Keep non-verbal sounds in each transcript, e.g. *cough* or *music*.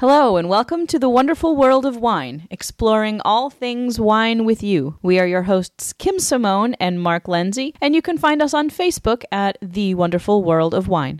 Hello, and welcome to the wonderful world of wine, exploring all things wine with you. We are your hosts, Kim Simone and Mark Lindsay, and you can find us on Facebook at The Wonderful World of Wine.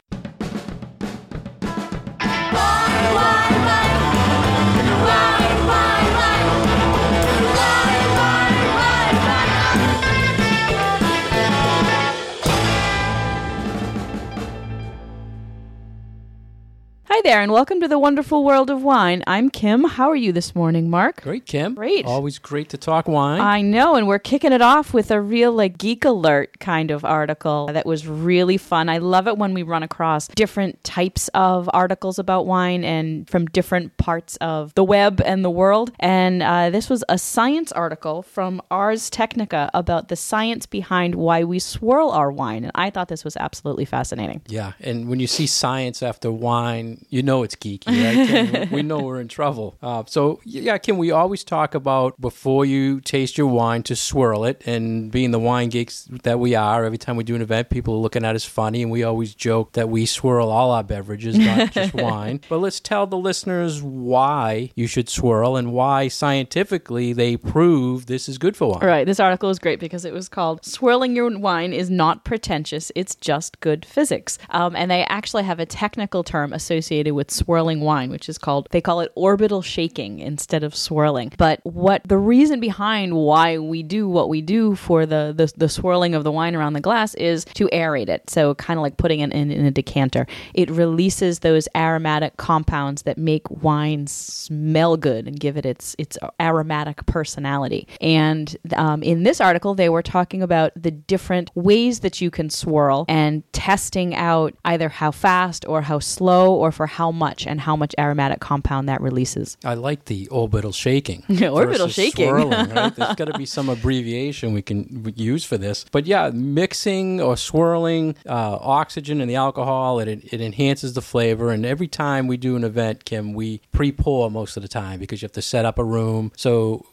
Hi there, and welcome to the wonderful world of wine. I'm Kim. How are you this morning, Mark? Great, Kim. Great. Always great to talk wine. I know, and we're kicking it off with a real like geek alert kind of article that was really fun. I love it when we run across different types of articles about wine and from different parts of the web and the world. And uh, this was a science article from Ars Technica about the science behind why we swirl our wine, and I thought this was absolutely fascinating. yeah, and when you see science after wine, you know it's geeky, right? *laughs* We know we're in trouble. Uh, so, yeah, Kim, we always talk about before you taste your wine to swirl it. And being the wine geeks that we are, every time we do an event, people are looking at us funny. And we always joke that we swirl all our beverages, not *laughs* just wine. But let's tell the listeners why you should swirl and why scientifically they prove this is good for wine. All right, this article is great because it was called Swirling Your Wine is Not Pretentious, It's Just Good Physics. Um, and they actually have a technical term associated with swirling wine, which is called, they call it orbital shaking instead of swirling. But what the reason behind why we do what we do for the, the, the swirling of the wine around the glass is to aerate it. So, kind of like putting it in, in a decanter. It releases those aromatic compounds that make wine smell good and give it its, its aromatic personality. And um, in this article, they were talking about the different ways that you can swirl and testing out either how fast or how slow or for how much and how much aromatic compound that releases. I like the orbital shaking. *laughs* Orbital shaking. swirling, right? *laughs* There's got to be some abbreviation we can use for this. But yeah, mixing or swirling uh, oxygen and the alcohol, it, it enhances the flavor. And every time we do an event, Kim, we pre-pour most of the time because you have to set up a room. So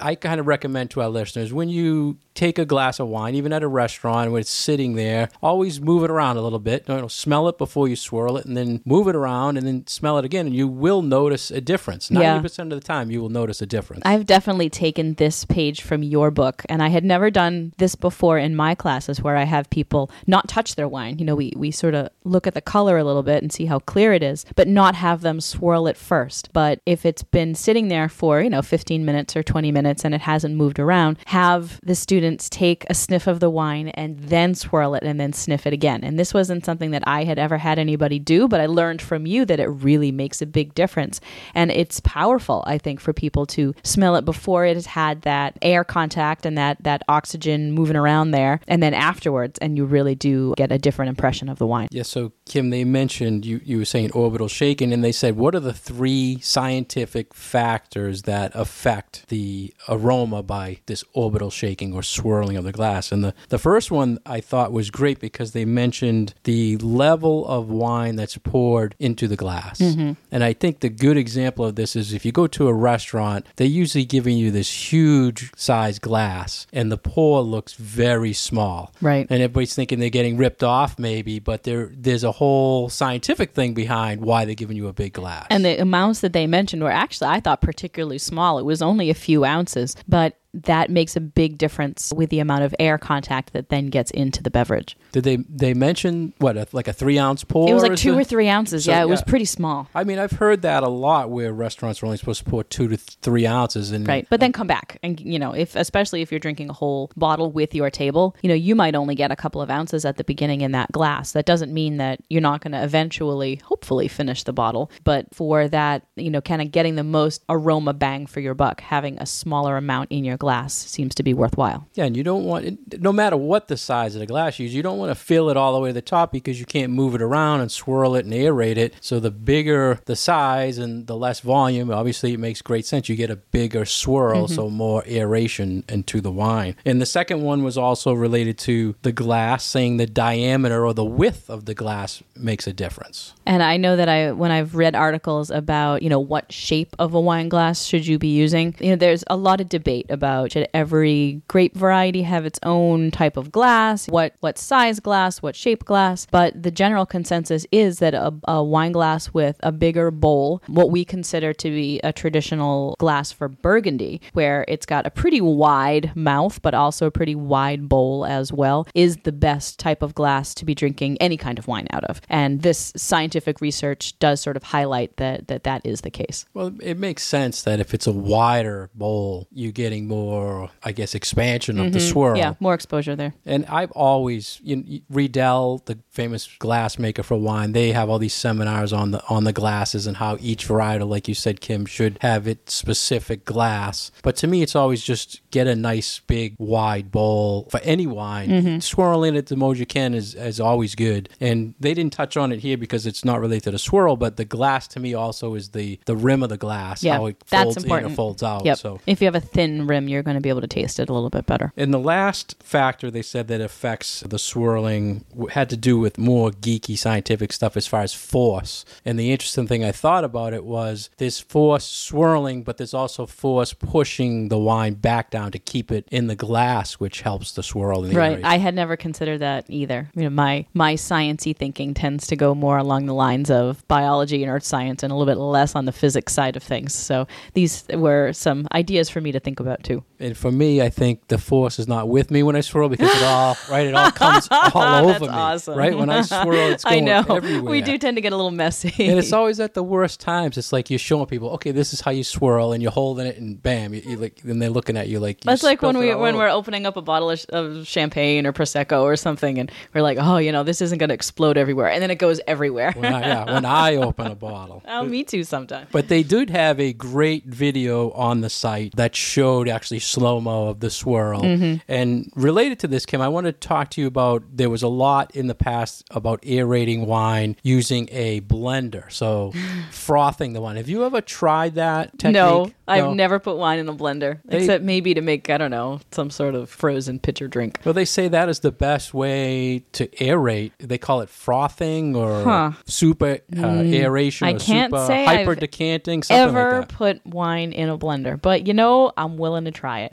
I kind of recommend to our listeners when you take a glass of wine, even at a restaurant when it's sitting there, always move it around a little bit. You know, smell it before you swirl it, and then move it around, and then smell it again, and you will notice a difference. Ninety percent of the time, you will notice a difference. I've definitely taken this page from your book, and I had never done this before in my classes where I have people not touch their wine. You know, we, we sort of look at the color a little bit and see how clear it is, but not have them swirl it first. But if it's been sitting there for, you know, 15 minutes or 20 minutes and it hasn't moved around, have the students take a sniff of the wine and then swirl it and then sniff it again. And this wasn't something that I had ever had anybody do, but I learned from you that it really makes a big difference. And it's powerful, I think, for people to smell it before it has had that air contact and that, that oxygen moving around there, and then afterwards, and you really do get a different impression of the wine. Yeah, so Kim, they mentioned you, you were saying orbital shaking, and they said, what are the three scientific factors that affect the aroma by this orbital shaking or swirling of the glass? And the, the first one I thought was great because they mentioned the level of wine that's poured into the glass. Mm-hmm. And I think the good example of this is if you go to a restaurant, they're usually giving you this huge size glass, and the pour looks very small Right. and everybody's thinking they're getting ripped off maybe but there there's a whole scientific thing behind why they're giving you a big glass And the amounts that they mentioned were actually, I thought, particularly small. It was only a few ounces, but that makes a big difference with the amount of air contact that then gets into the beverage. did they they mention what a, like a three ounce pour It was like is two or three ounces. So, yeah, it was pretty small. i mean i've heard that a lot where restaurants are only supposed to pour two to three ounces and Right. But then come back. And, you know, if, especially if you're drinking a whole bottle with your table, you know, you might only get a couple of ounces at the beginning in that glass. That doesn't mean that you're not going to eventually, hopefully, finish the bottle. But for that, you know, kind of getting the most aroma bang for your buck, having a smaller amount in your glass seems to be worthwhile. Yeah, and you don't want it, no matter what the size of the glass you use, you don't want to fill it all the way to the top because you can't move it around and swirl it and aerate it. So the bigger the size and the less volume, obviously it makes great sense. You get a bigger swirl, so mm-hmm. more aeration into the wine. And the second one was also related to the glass, saying the diameter or the width of the glass makes a difference. And I know that I, when I've read articles about, you know, what shape of a wine glass should you be using, you know, there's a lot of debate about about should every grape variety have its own type of glass, what what size glass, what shape glass. But the general consensus is that a, a wine glass with a bigger bowl, what we consider to be a traditional glass for Burgundy, where it's got a pretty wide mouth but also a pretty wide bowl as well, is the best type of glass to be drinking any kind of wine out of. And this scientific research does sort of highlight that that, that is the case. Well, it makes sense that if it's a wider bowl, you're getting more, I guess, expansion of the swirl. Mm-hmm. Yeah, more exposure there. And I've always, you know, Riedel, the famous glass maker for wine, they have all these seminars on the on the glasses and how each varietal, like you said, Kim, should have its specific glass. But to me, it's always just get a nice big wide bowl for any wine. Mm-hmm. Swirling it the most you can is is always good. And they didn't touch on it here because it's not related to the swirl, but the glass to me also is the the rim of the glass, Yeah, how it that's folds in important. or folds out. Yep. So If you have a thin rim, you're going to be able to taste it a little bit better. and the last factor they said that affects the swirling had to do with more geeky scientific stuff as far as force. And the interesting thing I thought about it was there's force swirling, but there's also force pushing the wine back down to keep it in the glass, which helps the swirl. In the Right. I had never considered that either. You know, my my sciency thinking tends to go more along the lines of biology and earth science and a little bit less on the physics side of things. So these were some ideas for me to think about too. And for me, I think the force is not with me when I swirl because it all *laughs* right, it all comes all over That's me. awesome. Right when I swirl, it's *laughs* I going know. everywhere. We do tend to get a little messy. and it's always at the worst times. It's like you're showing people, okay, this is how you swirl, and you're holding it, and bam, you, you like, and they're looking at you like. you That's like when we when over. we're opening up a bottle of, of champagne or prosecco or something, and we're like, oh, you know, this isn't going to explode everywhere, and then it goes everywhere. When I, yeah, when I *laughs* open a bottle. oh, me too. Sometimes. But they did have a great video on the site that showed actually slow mo of the swirl. Mm-hmm. And related to this, Kim, I want to talk to you about there was a lot in the past about aerating wine using a blender. So *laughs* frothing the wine. Have you ever tried that technique? No, I've No? never put wine in a blender, They- except maybe to make I don't know some sort of frozen pitcher drink. Well, they say that is the best way to aerate. They call it frothing or Huh. Mm. super uh, aeration I or can't super say hyper I've decanting, something Ever like that. put wine in a blender, but you know I'm willing to try it.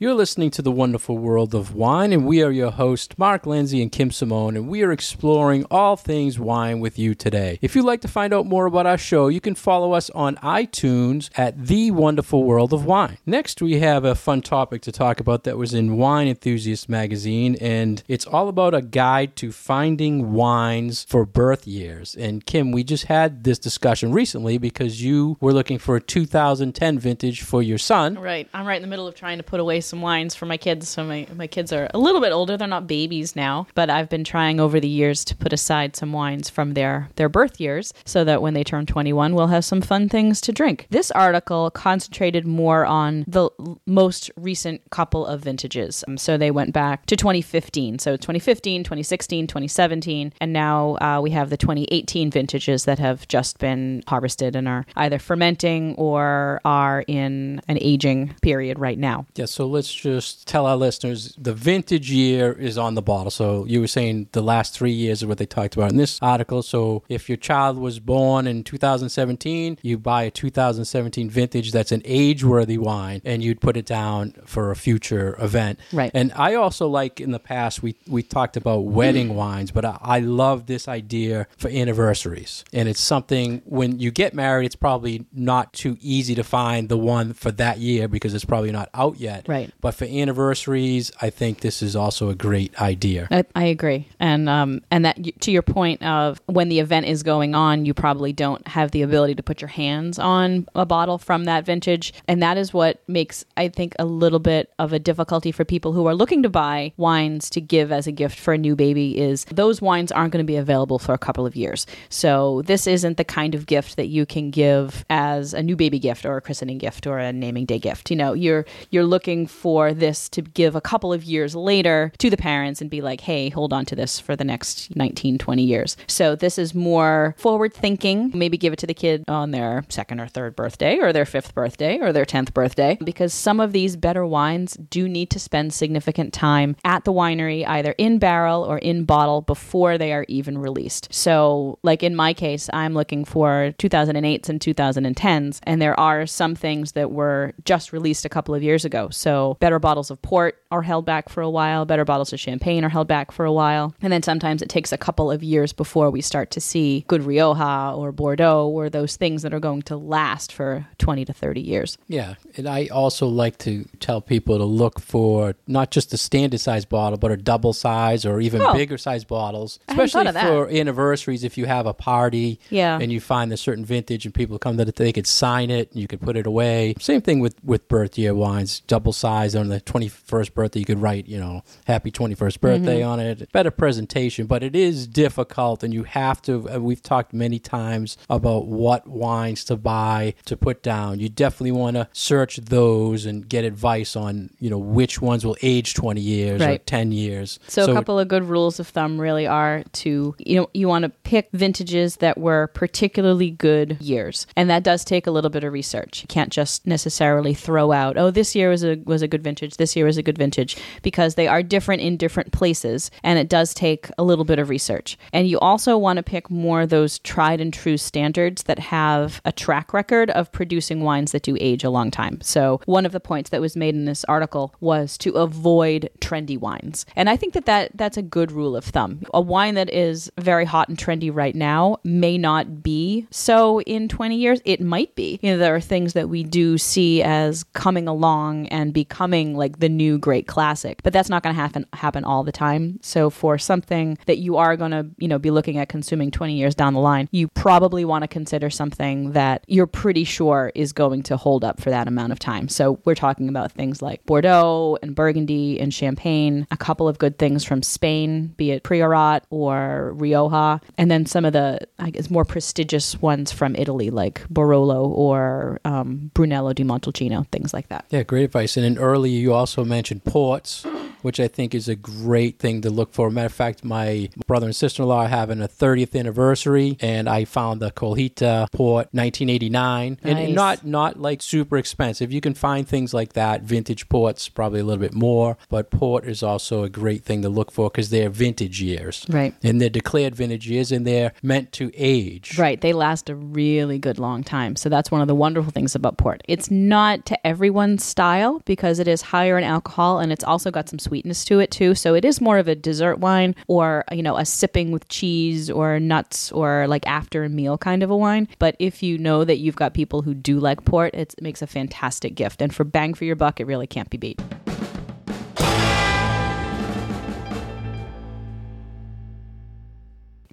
You're listening to the wonderful world of wine, and we are your hosts, Mark Lindsay and Kim Simone, and we are exploring all things wine with you today. If you'd like to find out more about our show, you can follow us on iTunes at The Wonderful World of Wine. Next, we have a fun topic to talk about that was in Wine Enthusiast magazine, and it's all about a guide to finding wines for birth years. And Kim, we just had this discussion recently because you were looking for a 2010 vintage for your son. Right, I'm right in the middle of trying to put away some wines for my kids. So my my kids are a little bit older; they're not babies now, but I've been trying over the years to put aside some wines from their their birth years, so that when they turn 21, we'll have some fun things to drink. This article concentrated more on the most recent couple of vintages. Um, so they went back to 2015, so 2015, 2016, 2017, and now uh, we have the 2018 vintages that have just been harvested and are either fermenting or are in an aging period right now. Yeah, so let's just tell our listeners the vintage year is on the bottle. So you were saying the last three years is what they talked about in this article. So if your child was born in 2017, you buy a 2017 vintage that's an age worthy wine and you'd put it down for a future event. Right. And I also like in the past, we, we talked about wedding mm. wines, but I, I love this idea for anniversaries. And it's something when you get married, it's probably not too easy to find the one for that year because it's probably not out yet. Right. But for anniversaries, I think this is also a great idea. I, I agree, and um, and that to your point of when the event is going on, you probably don't have the ability to put your hands on a bottle from that vintage, and that is what makes I think a little bit of a difficulty for people who are looking to buy wines to give as a gift for a new baby. Is those wines aren't going to be available for a couple of years, so this isn't the kind of gift that you can give as a new baby gift or a christening gift or a naming day gift. You know, you're you're looking for this to give a couple of years later to the parents and be like, hey, hold on to this for the next 19, 20 years. So this is more forward thinking. Maybe give it to the kid on their second or third birthday or their fifth birthday or their 10th birthday because some of these better wines do need to spend significant time at the winery, either in barrel or in bottle before they are even released. So, like in my case, I'm looking for 2008s and 2010s, and there are some things that were just released a couple of years ago. So, better bottles of port are held back for a while, better bottles of champagne are held back for a while. And then sometimes it takes a couple of years before we start to see good Rioja or Bordeaux or those things that are going to last for 20 to 30 years. Yeah, and I also like to tell people to look for not just a standard size bottle, but a double size or even Oh. bigger size bottles, especially thought of that. for anniversaries. If you have a party, Yeah. and you find a certain vintage, and people come that they could sign it, and you could put it away. Same thing with with birth year wines, double size on the twenty first birthday. You could write, you know, happy twenty first birthday Mm-hmm. on it. Better presentation, but it is difficult, and you have to. uh, We've talked many times about what wines to buy to put down. You definitely want to search those and get advice on, you know, which ones will age twenty years or ten years. So, a couple of good rules of thumb really are to you know you want to pick vintages that were particularly good years, and that does take a little bit of research. You can't just necessarily throw out oh this year was a was a good vintage, this year was a good vintage because they are different in different places, and it does take a little bit of research. And you also want to pick more those tried and true standards that have a track record of producing wines that do age a long time. So one of the points that was made in this article was to avoid trendy wines. And I think that, that that's a good rule of thumb. A wine that is very hot and trendy right now may not be so in 20 years. It might be. You know, there are things that we do see as coming along and becoming like the new great classic, but that's not going to happen happen all the time. So for something that you are going to, you know, be looking at consuming 20 years down the line, you probably want to consider something that you're pretty sure is going to hold up for that amount of time. So we're talking about things like Bordeaux and Burgundy and Champagne, a couple of good things from Spain, be it Priorat or Rioja, and then some of the, I guess, more prestigious ones from Italy like Barolo or um, Brunello di Montalcino, things like that. Yeah, great advice. And earlier you also mentioned ports, which I think is a great thing to look for. Matter of fact, my brother and sister in law are having a 30th anniversary, and I found the Colheita port 1989, and Nice. not not like super expensive. You can find things like that. Vintage ports probably a little bit more, but port is also a great thing to look for because they're vintage years, Right. And they're declared vintage years, and they're meant to age. Right. They last a really good long time. So that's one of the wonderful things about port. It's not to everyone's style because it is higher in alcohol and it's also got some sweetness to it too. So it is more of a dessert wine or, you know, a sipping with cheese or nuts or like after a meal kind of a wine. But if you know that you've got people who do like port, it makes a fantastic gift. And for bang for your buck, it really can't be beat.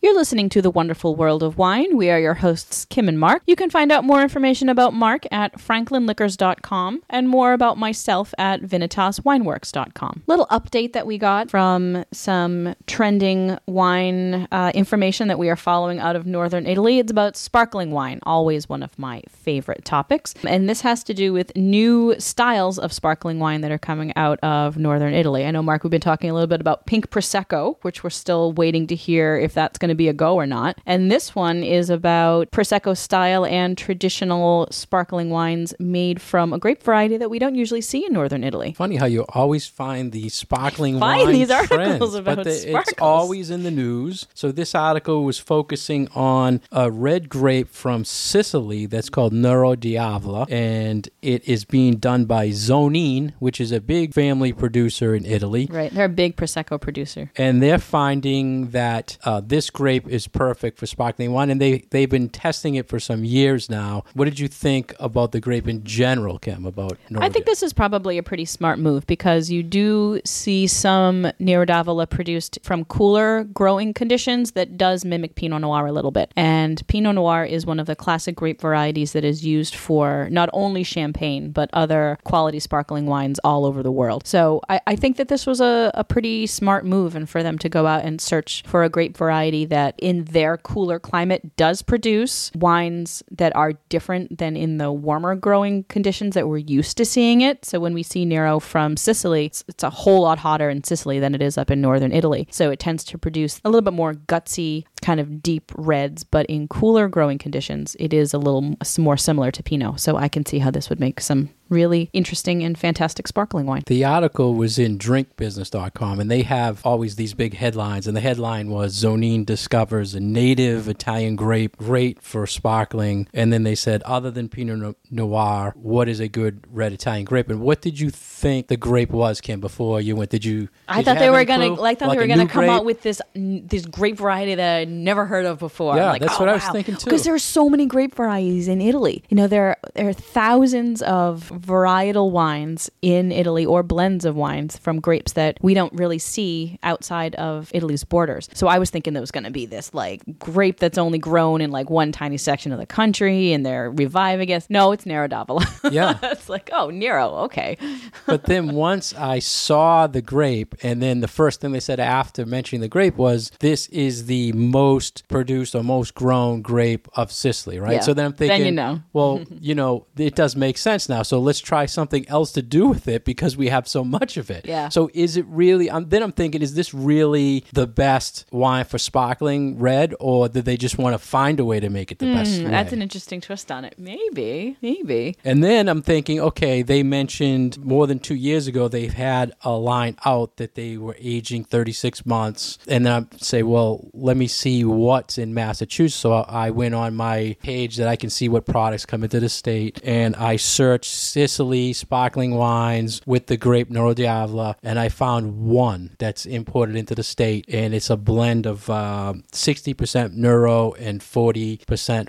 You're listening to The Wonderful World of Wine. We are your hosts, Kim and Mark. You can find out more information about Mark at franklinliquors.com and more about myself at vinitaswineworks.com. Little update that we got from some trending wine uh, information that we are following out of northern Italy. It's about sparkling wine, always one of my favorite topics. And this has to do with new styles of sparkling wine that are coming out of northern Italy. I know, Mark, we've been talking a little bit about pink Prosecco, which we're still waiting to hear if that's going to be a go or not. And this one is about Prosecco style and traditional sparkling wines made from a grape variety that we don't usually see in northern Italy. Funny how you always find these sparkling Find wine these articles trends, about but the- it's always in the news. So this article was focusing on a red grape from Sicily that's called Nero d'Avola, and it is being done by Zonin, which is a big family producer in Italy. Right. They're a big Prosecco producer. And they're finding that uh, this grape is perfect for sparkling wine, and they they've been testing it for some years now. What did you think about the grape in general, Kim? About I think this is probably a pretty smart move because you do see some Nero d'Avola produced from cooler growing conditions that does mimic Pinot Noir a little bit. And Pinot Noir is one of the classic grape varieties that is used for not only champagne, but other quality sparkling wines all over the world. So I, I think that this was a, a pretty smart move and for them to go out and search for a grape variety that in their cooler climate does produce wines that are different than in the warmer growing conditions that we're used to seeing it. So when we see Nero from Sicily, it's, it's a whole lot hotter in Sicily than it is up in northern Italy. So it tends to produce a little bit more gutsy, kind of deep reds, but in cooler growing conditions, it is a little more similar to Pinot. So I can see how this would make some really interesting and fantastic sparkling wine. The article was in drinkbusiness.com and they have always these big headlines. And the headline was Zonin discovers a native Italian grape great for sparkling. And then they said, other than Pinot Noir, what is a good red Italian grape? And what did you think the grape was, Kim, before you went? Did you? I thought you they were gonna clue? like thought they were gonna come grape? out with this this grape variety that I'd never heard of before. Yeah, like, that's oh, what I was thinking, too. Because there are so many grape varieties in Italy. You know, there there are thousands of varietal wines in Italy or blends of wines from grapes that we don't really see outside of Italy's borders. So I was thinking there was going to be this like grape that's only grown in like one tiny section of the country, and they're reviving it. No, it's Nero d'Avola. *laughs* Yeah. it's like oh Nero, okay. *laughs* but then once I saw the grape, and then the first thing they said after mentioning the grape was, "This is the most produced or most grown grape of Sicily." Right. Yeah. So then I'm thinking, Then you know. well, *laughs* you know, it does make sense now. So let's try something else to do with it because we have so much of it. Yeah. So is it really? I'm, then I'm thinking, is this really the best wine for sparkling red, or did they just want to find a way to make it the best? Hmm, that's an interesting twist on it. Maybe, maybe. And then I'm thinking, okay, they mentioned more than two years ago they've had a line out that they were aging 36 months. And then I say, well, let me see what's in Massachusetts. So I went on my page that I can see what products come into the state. And I searched Sicily sparkling wines with the grape Nero d'Avola. And I found one that's imported into the state. And it's a blend of uh, 60% Nero and 40%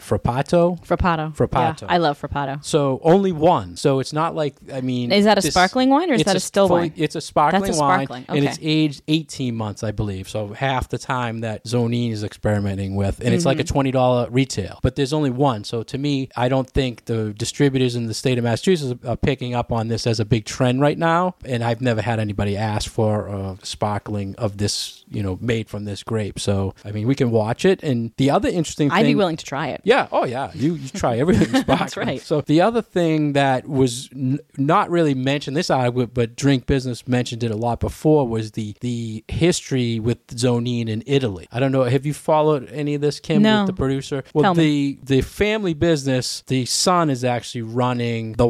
Frappato. Frappato. Frappato. Yeah, I love Frappato. So only one. So it's not like I mean. Is that a this- sparkling wine or is that a still fully- wine? It's a sparkling That's a wine, sparkling, and it's aged 18 months, I believe. So half the time that Zonin is experimenting with, and it's like a Mm-hmm. twenty dollar retail. But there's only one. So to me, I don't think the distributors in the state of Massachusetts are picking up on this as a big trend right now. And I've never had anybody ask for a sparkling of this, you know, made from this grape. So I mean, we can watch it. And the other interesting I'd be willing to try it. yeah. Oh, yeah. You, you try *laughs* everything sparkling. That's right. So the other thing that was n- not really mentioned this article, but Drink Business mentioned it a lot before, was the the history with Zonin in Italy. I don't know. Have you followed any of this, Kim, No. with the producer? Well, Tell the the family business, the son is actually running the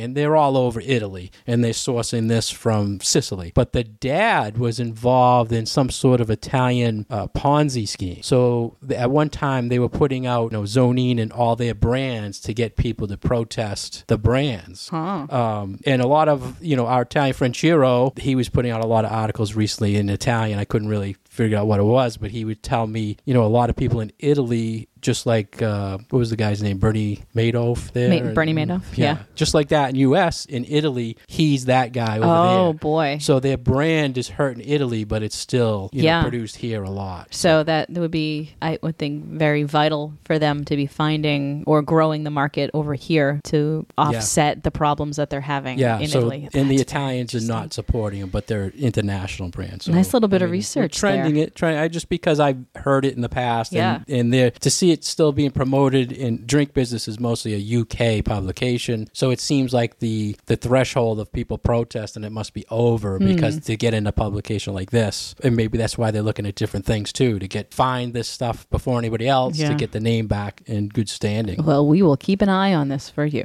and they're all over Italy, and they're sourcing this from Sicily. But the dad was involved in some sort of Italian uh, Ponzi scheme. So at one time they were putting out, you know, Zonin and all their brands to get people to protest the brands. Um, and a lot of, you know, our Italian friend Chiro, he was putting out a lot of articles recently in Italian. I couldn't really figure out what it was, but he would tell me, you know, a lot of people in Italy, just like, uh, what was the guy's name? Bernie Madoff there? Ma- Bernie Madoff, yeah. Just like that in U.S., in Italy, he's that guy over Oh there. boy. So their brand is hurt in Italy, but it's still you Yeah. know, produced here a lot. So that would be, I would think, very vital for them to be finding or growing the market over here to offset the problems that they're having Yeah, in so Italy. and the That's very Italians are not supporting them, but they're international brands. So, Nice little bit of we're research trending it. Trying, I just because I've heard it in the past, Yeah. and, and there to see it still being promoted in drink business is mostly a UK publication, so it seems like the the threshold of people protesting it must be over Hmm. because to get in a publication like this, and maybe that's why they're looking at different things too to get find this stuff before anybody else Yeah. to get the name back in good standing. Well, we will keep an eye on this for you.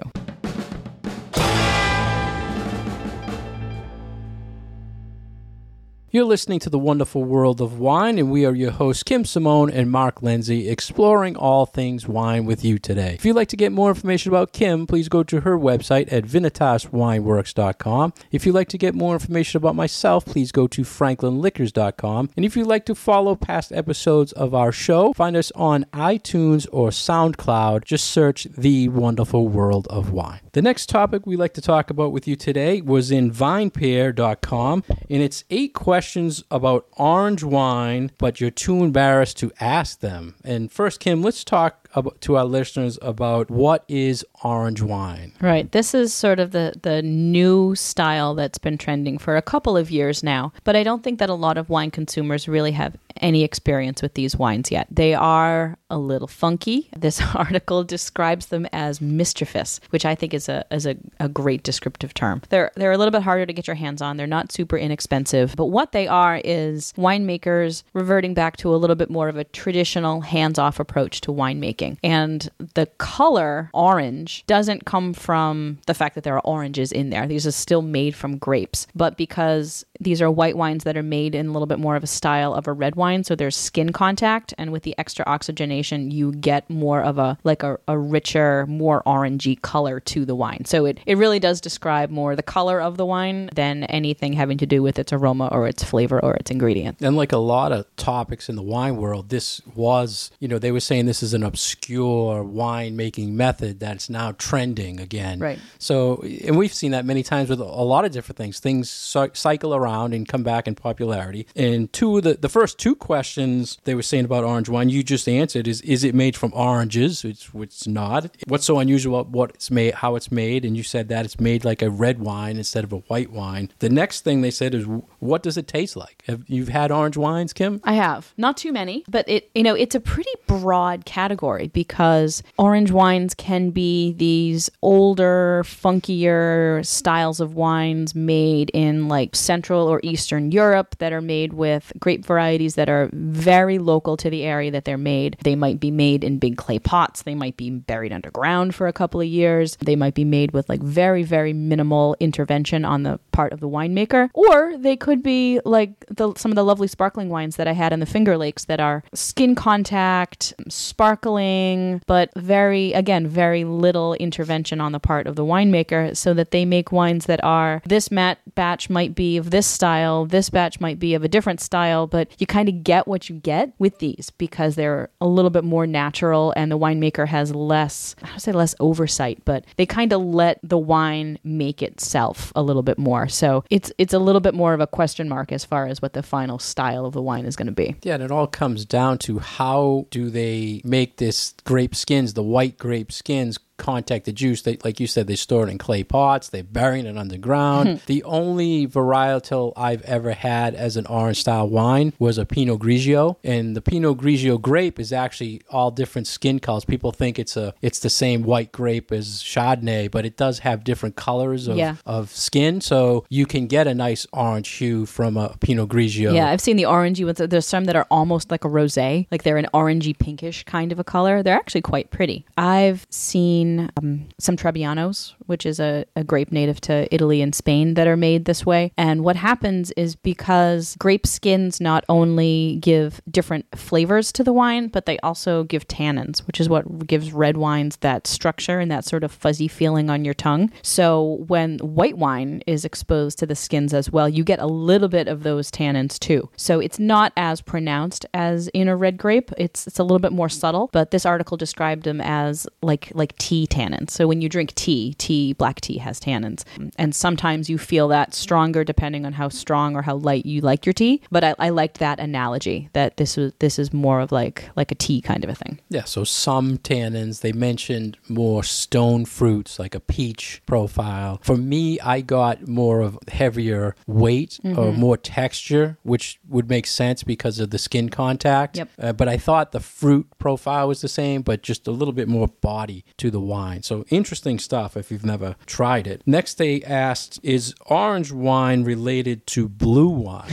You're listening to the wonderful world of wine, and we are your hosts, Kim Simone and Mark Lindsay, exploring all things wine with you today. If you'd like to get more information about Kim, please go to her website at vinitaswineworks.com. If you'd like to get more information about myself, please go to franklinliquors.com. And if you'd like to follow past episodes of our show, find us on iTunes or SoundCloud. Just search The Wonderful World of Wine. The next topic we'd like to talk about with you today was in vinepair.com, and it's eight questions about orange wine, but you're too embarrassed to ask them. And first, Kim, let's talk to our listeners about what is orange wine. Right. This is sort of the the new style that's been trending for a couple of years now, but I don't think that a lot of wine consumers really have any experience with these wines yet. They are a little funky. This *laughs* article describes them as mischievous, which I think is a is a, a great descriptive term. They're they're a little bit harder to get your hands on. They're not super inexpensive, but what they are is winemakers reverting back to a little bit more of a traditional hands-off approach to winemaking. And the color orange doesn't come from the fact that there are oranges in there. These are still made from grapes, but because these are white wines that are made in a little bit more of a style of a red wine, so there's skin contact, and with the extra oxygenation, you get more of a like a, a richer, more orangey color to the wine. So it, it really does describe more the color of the wine than anything having to do with its aroma or its flavor or its ingredient. And like a lot of topics in the wine world, this was, you know, they were saying this is an obscure wine making method that's now trending again. Right. So, and we've seen that many times with a lot of different things. Things cycle around and come back in popularity. And two of the, the first two questions they were saying about orange wine, you just answered is, is it made from oranges? Which it's not. What's so unusual about what it's made, how it's made? And you said that it's made like a red wine instead of a white wine. The next thing they said is, what does it taste like? Have you've had orange wines, Kim? I have not too many, but it you know it's a pretty broad category because orange wines can be these older, funkier styles of wines made in like Central or Eastern Europe that are made with grape varieties that are very local to the area that they're made. They might be made in big clay pots. They might be buried underground for a couple of years. They might be made with like very very minimal intervention on the part of the winemaker, or they could be like the, some of the lovely sparkling wines that I had in the Finger Lakes that are skin contact, sparkling, but very, again, very little intervention on the part of the winemaker so that they make wines that are this mat batch might be of this style, this batch might be of a different style, but you kind of get what you get with these because they're a little bit more natural and the winemaker has less, I don't say less oversight, but they kind of let the wine make itself a little bit more. So it's it's a little bit more of a question mark as far as what the final style of the wine is going to be. Yeah, and it all comes down to how do they make this grape skins, the white grape skins, contact the juice. They, like you said, they store it in clay pots. They bury it underground. Mm-hmm. the only varietal I've ever had as an orange style wine was a Pinot Grigio, and the Pinot Grigio grape is actually all different skin colors. People think it's a it's the same white grape as Chardonnay, but it does have different colors of, Yeah. of skin, so you can get a nice orange hue from a Pinot Grigio. Yeah, I've seen the orangey ones. There's some that are almost like a rosé, like they're an orangey pinkish kind of a color. They're actually quite pretty. I've seen um, some Trebbianos, which is a, a grape native to Italy and Spain that are made this way. And what happens is because grape skins not only give different flavors to the wine, but they also give tannins, which is what gives red wines that structure and that sort of fuzzy feeling on your tongue. So when white wine is exposed to the skins as well, you get a little bit of those tannins too. So it's not as pronounced as in a red grape. It's it's a little bit more subtle, but this article described them as like like tea tannins. So when you drink tea, tea black tea has tannins. And sometimes you feel that stronger depending on how strong or how light you like your tea, but I, I liked that analogy that this was this is more of like like a tea kind of a thing. Yeah, so some tannins, they mentioned more stone fruits, like a peach profile. For me, I got more of heavier weight or Mm-hmm. more texture, which would make sense because of the skin contact. Yep. Uh, but I thought the fruit profile was the same, but just a little bit more body to the wine. So interesting stuff if you've never tried it. Next, they asked, is orange wine related to blue wine?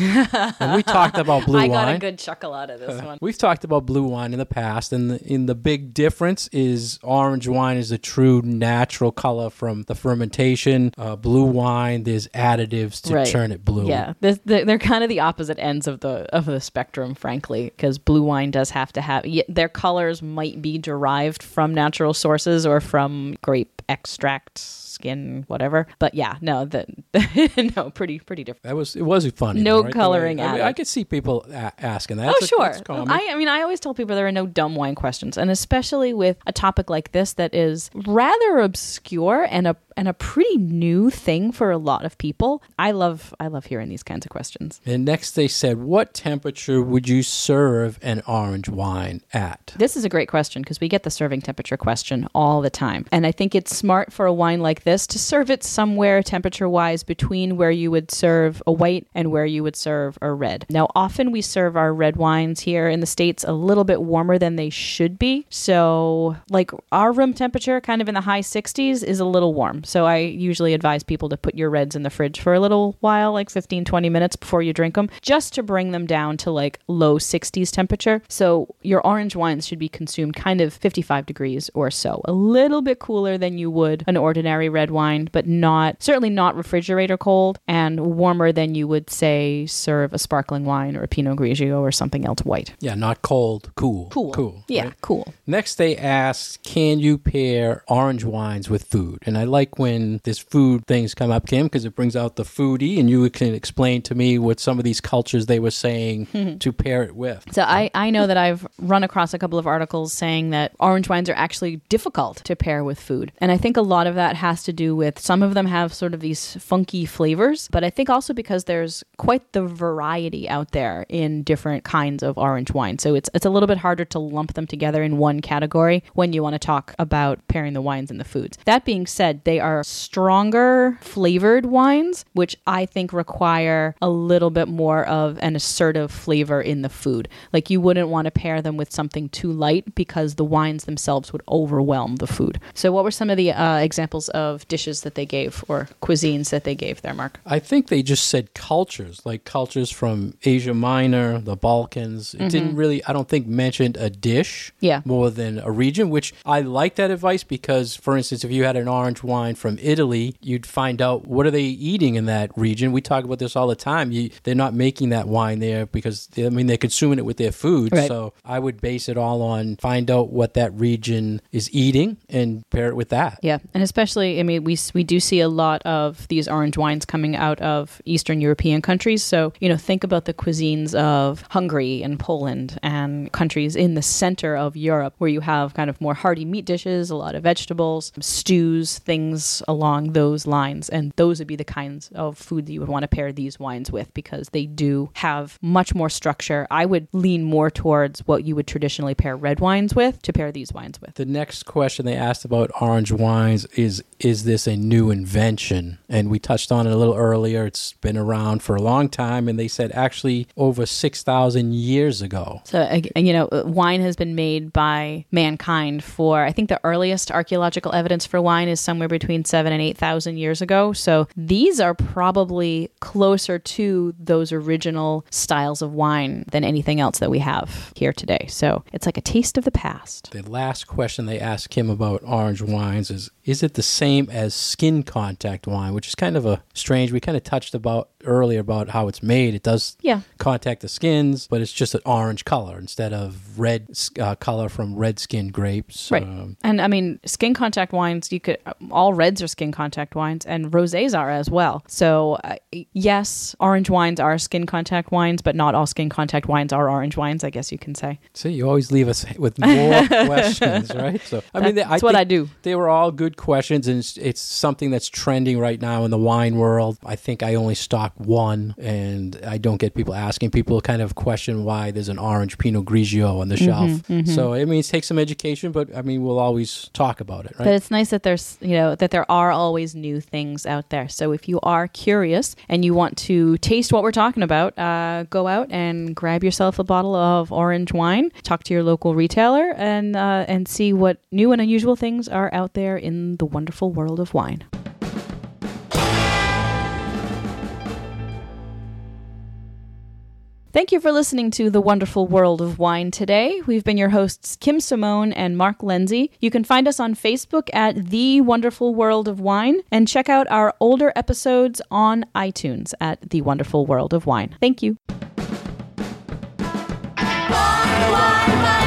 and we talked about *laughs* blue I wine. got a good chuckle out of this one. We've talked about blue wine in the past, and the, in the big difference is orange wine is a true natural color from the fermentation. Uh, blue wine, there's additives to Right. turn it blue. Yeah, they're, they're kind of the opposite ends of the of the spectrum, frankly, because blue wine does have to have their colors might be derived from natural sources or from grape extract, skin, whatever. But yeah, no, the *laughs* no, pretty pretty different. That was it was funny. No though, right? coloring I, mean. I could see people a- asking that. Oh a- sure. I, I mean, I always tell people there are no dumb wine questions, and especially with a topic like this that is rather obscure and a and a pretty new thing for a lot of people. I love I love hearing these kinds of questions. And next they said, what temperature would you serve an orange wine at? This is a great question because we get the serving temperature question all the time. And I think it's smart for a wine like this to serve it somewhere temperature wise between where you would serve a white and where you would serve a red. Now, often we serve our red wines here in the States a little bit warmer than they should be. So, like our room temperature, kind of in the high 60s, is a little warm. So, I usually advise people to put your reds in the fridge for a little while, like 15, 20 minutes before you drink them, just to bring them down to like low 60s temperature. So, your orange wines should be consumed kind of 55 degrees or so, a little bit cooler than you would an ordinary red wine, but not certainly not refrigerator cold and warmer than you would say serve a sparkling wine or a Pinot Grigio or something else white. Yeah, not cold, cool. Cool. Cool. Yeah, right? cool. Next, they asked, can you pair orange wines with food? And I like when this food things come up, Kim, because it brings out the foodie, and you can explain to me what some of these cultures they were saying *laughs* hmm. to pair it with. So I, I know that I've run across a couple of articles saying that orange wines are actually difficult to pair with food. And I think a lot of that has to do with some of them have sort of these funky flavors, but I think also because there's quite the variety out there in different kinds of orange wine. So it's it's a little bit harder to lump them together in one category when you want to talk about pairing the wines and the foods. That being said, they are stronger flavored wines, which I think require a little bit more of an assertive flavor in the food. Like you wouldn't want to pair them with something too light because the wines themselves would overwhelm the food. So what were some of the uh, examples of dishes that they gave or cuisines that they gave there, Mark? I think they just said cultures, like cultures from Asia Minor, the Balkans. It didn't really, I don't think, mentioned a dish Yeah. more than a region, which I like that advice because, for instance, if you had an orange wine from Italy, you'd find out what are they eating in that region. We talk about this all the time. You, they're not making that wine there because, I mean, they're consuming it with their food. Right. So I would base it all on find out what that region is eating and pair it with that. Yeah, and especially, I mean, we we do see a lot of these orange wines coming out of Eastern European countries. So you know, think about the cuisines of Hungary and Poland and countries in the center of Europe, where you have kind of more hearty meat dishes, a lot of vegetables, stews, things along those lines, and those would be the kinds of food that you would want to pair these wines with because they do have much more structure. I would lean more towards what you would traditionally pair red wines with to pair these wines with. The next question they asked about orange wines is Is this a new invention? And we touched on it a little earlier. It's been around for a long time. And they said actually over 6,000 years ago. So, you know, uh, wine has been made by mankind for, I think the earliest archaeological evidence for wine is somewhere between seven and 8,000 years ago. So these are probably closer to those original styles of wine than anything else that we have here today. So it's like a taste of the past. The last question they asked him about orange wines is Is it the same as skin contact wine? Which is kind of a strange. We kind of touched about earlier about how it's made. It does Yeah. contact the skins, but it's just an orange color instead of red uh, color from red skin grapes. Right. Um, And I mean, skin contact wines, you could, all reds are skin contact wines and rosés are as well. So, uh, yes, orange wines are skin contact wines, but not all skin contact wines are orange wines, I guess you can say. See, you always leave us with more *laughs* questions, right? So, I mean, they- That's I what I do. They were all good questions, and it's, it's something that's trending right now in the wine world. I think I only stock one, and I don't get people asking. People kind of question why there's an orange Pinot Grigio on the Mm-hmm, shelf. So, I mean, it takes some education, but I mean, we'll always talk about it, right? But it's nice that there's, you know, that there are always new things out there. So if you are curious and you want to taste what we're talking about, uh, go out and grab yourself a bottle of orange wine. Talk to your local retailer and uh, and see what new and unusual things are out there the wonderful world of wine. Thank you for listening to The Wonderful World of Wine today. We've been your hosts, Kim Simone and Mark Lindsay. You can find us on Facebook at The Wonderful World of Wine and check out our older episodes on iTunes at The Wonderful World of Wine. Thank you. Wine, wine, wine.